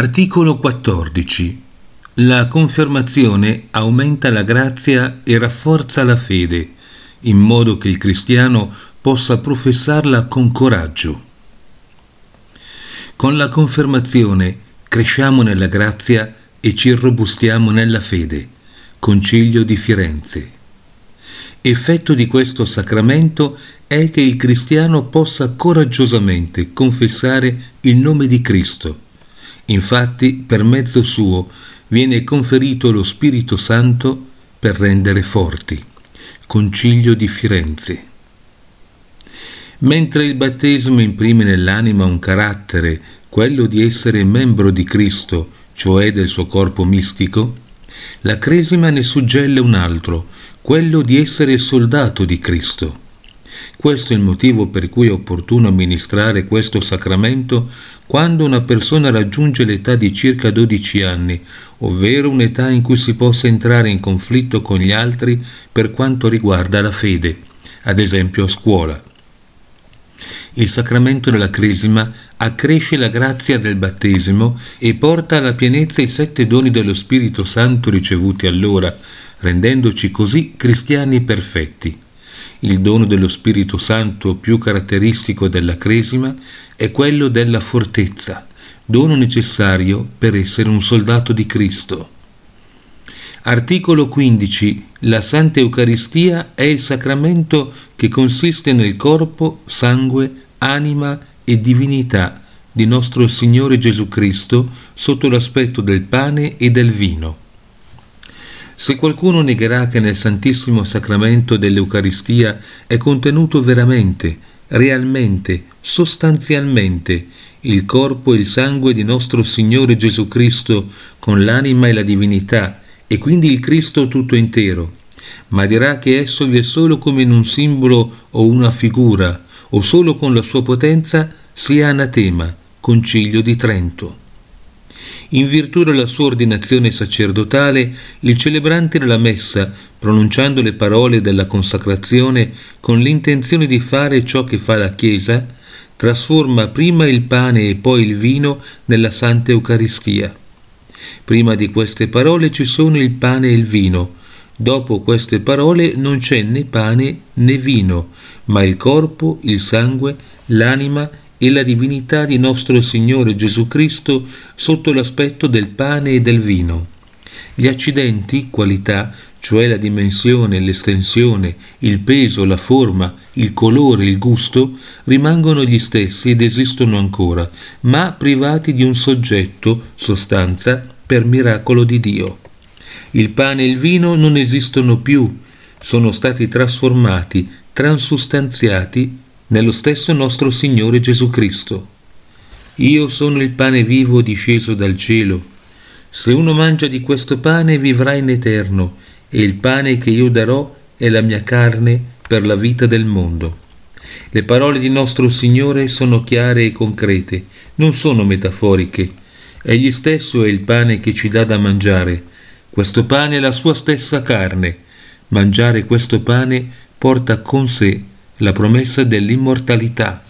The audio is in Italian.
Articolo 14. La confermazione aumenta la grazia e rafforza la fede, in modo che il cristiano possa professarla con coraggio. Con la confermazione cresciamo nella grazia e ci robustiamo nella fede. Concilio di Firenze. Effetto di questo sacramento è che il cristiano possa coraggiosamente confessare il nome di Cristo. Infatti, per mezzo suo viene conferito lo Spirito Santo per rendere forti. Concilio di Firenze. Mentre il battesimo imprime nell'anima un carattere, quello di essere membro di Cristo, cioè del suo corpo mistico, la cresima ne suggella un altro, quello di essere soldato di Cristo. Questo è il motivo per cui è opportuno amministrare questo sacramento quando una persona raggiunge l'età di circa 12 anni, ovvero un'età in cui si possa entrare in conflitto con gli altri per quanto riguarda la fede, ad esempio a scuola. Il sacramento della Cresima accresce la grazia del battesimo e porta alla pienezza i sette doni dello Spirito Santo ricevuti allora, rendendoci così cristiani perfetti. Il dono dello Spirito Santo più caratteristico della Cresima è quello della fortezza, dono necessario per essere un soldato di Cristo. Articolo 15. La Santa Eucaristia è il sacramento che consiste nel corpo, sangue, anima e divinità di nostro Signore Gesù Cristo sotto l'aspetto del pane e del vino. Se qualcuno negherà che nel Santissimo Sacramento dell'Eucaristia è contenuto veramente, realmente, sostanzialmente il corpo e il sangue di nostro Signore Gesù Cristo con l'anima e la divinità, e quindi il Cristo tutto intero, ma dirà che esso vi è solo come in un simbolo o una figura, o solo con la sua potenza, sia anatema, concilio di Trento. In virtù della sua ordinazione sacerdotale, il celebrante della messa, pronunciando le parole della consacrazione con l'intenzione di fare ciò che fa la Chiesa, trasforma prima il pane e poi il vino nella Santa Eucaristia. Prima di queste parole ci sono il pane e il vino. Dopo queste parole non c'è né pane né vino, ma il corpo, il sangue, l'anima e la divinità di nostro Signore Gesù Cristo sotto l'aspetto del pane e del vino. Gli accidenti, qualità, cioè la dimensione, l'estensione, il peso, la forma, il colore, il gusto, rimangono gli stessi ed esistono ancora, ma privati di un soggetto, sostanza, per miracolo di Dio. Il pane e il vino non esistono più, sono stati trasformati, transustanziati nello stesso nostro Signore Gesù Cristo. Io sono il pane vivo disceso dal cielo. Se uno mangia di questo pane vivrà in eterno, e il pane che io darò è la mia carne per la vita del mondo. Le parole di nostro Signore sono chiare e concrete, non sono metaforiche. Egli stesso è il pane che ci dà da mangiare. Questo pane è la sua stessa carne. Mangiare questo pane porta con sé la promessa dell'immortalità.